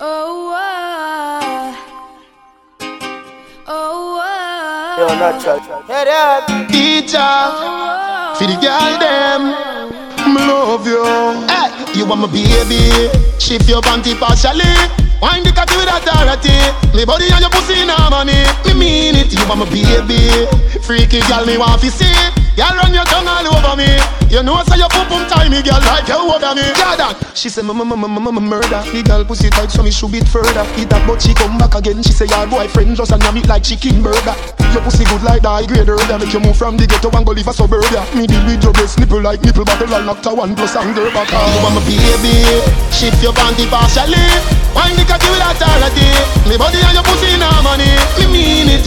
Oh, ah. oh, ah. Yo, natural. Hey, that. Teacher, oh, for the girl them, me love you. Hey, you want my baby? Shift your panty partially. Wind the cocky with authority. Me body and your pussy in harmony. Me mean it. You want my baby? Freaky girl, me want to see. Girl, run your tongue all over me. You know, say your pum pum tie me, girl, like you over me. Jordan, she say, mama, mama, mama, murder. The girl pussy tight, so me should beat further. Eat that, but she come back again. She say, your boyfriend just a meat like chicken burger. Your pussy good like the high grade earlier. Make you move from the ghetto and go live a suburbia. Me deal with your breast nipple like nipple battle and knock to one plus and girl back. You want my baby? Shift your panty partially. Wind the cocky with authority. Me body and your pussy in harmony. Me mean it.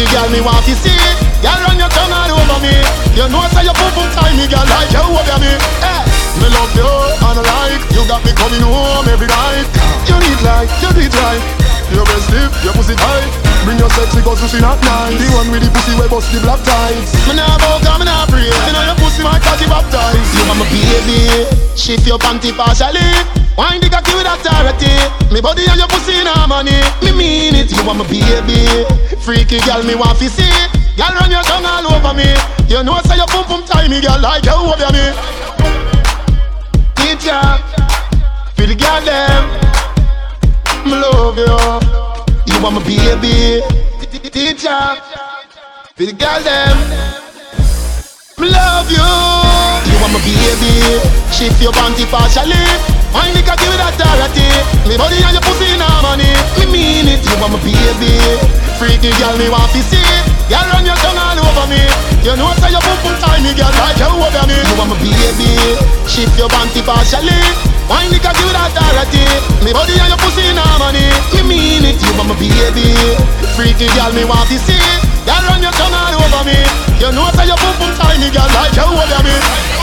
Freaky girl, me want to see. Girl, run your tongue all over me. You know say your pum pum tie me, girl, like you over me. Hey, me love you and I like you got me coming home every night. You need like, you it right. Your breast lip, your pussy tight. Bring your sexy cause pussy not nice. The one with the pussy where bust the black tights. Me nah bow, me nah pray. Me know your pussy my cocky baptized. You want my baby? Shift your panty partially. Wind the cocky with authority. Me body and your pussy in harmony. Me mean it. You want my baby? Freaky girl, me want to see. Girl, run your tongue all over me. You know say your pum pum tie me, girl, like you over me. Teacher, for the girl them, me love you. You want my baby. Teacher, for the girl them, me love you. Baby. Shift your panty partially. Wind the cocky with authority. Me body and your pussy in harmony. Me mean it. You want my baby. Freaky girl, me want to see. Girl, run your tongue all over me. You know say your pum pum tie me, girl, like you over me. You want my baby. Shift your panty partially. Wind the cocky with authority. Me body and your pussy in harmony. Me mean it. You want my baby. Freaky girl, me want to see. Girl, run your tongue all over me. You know say your pum pum tie me, girl, like you over me.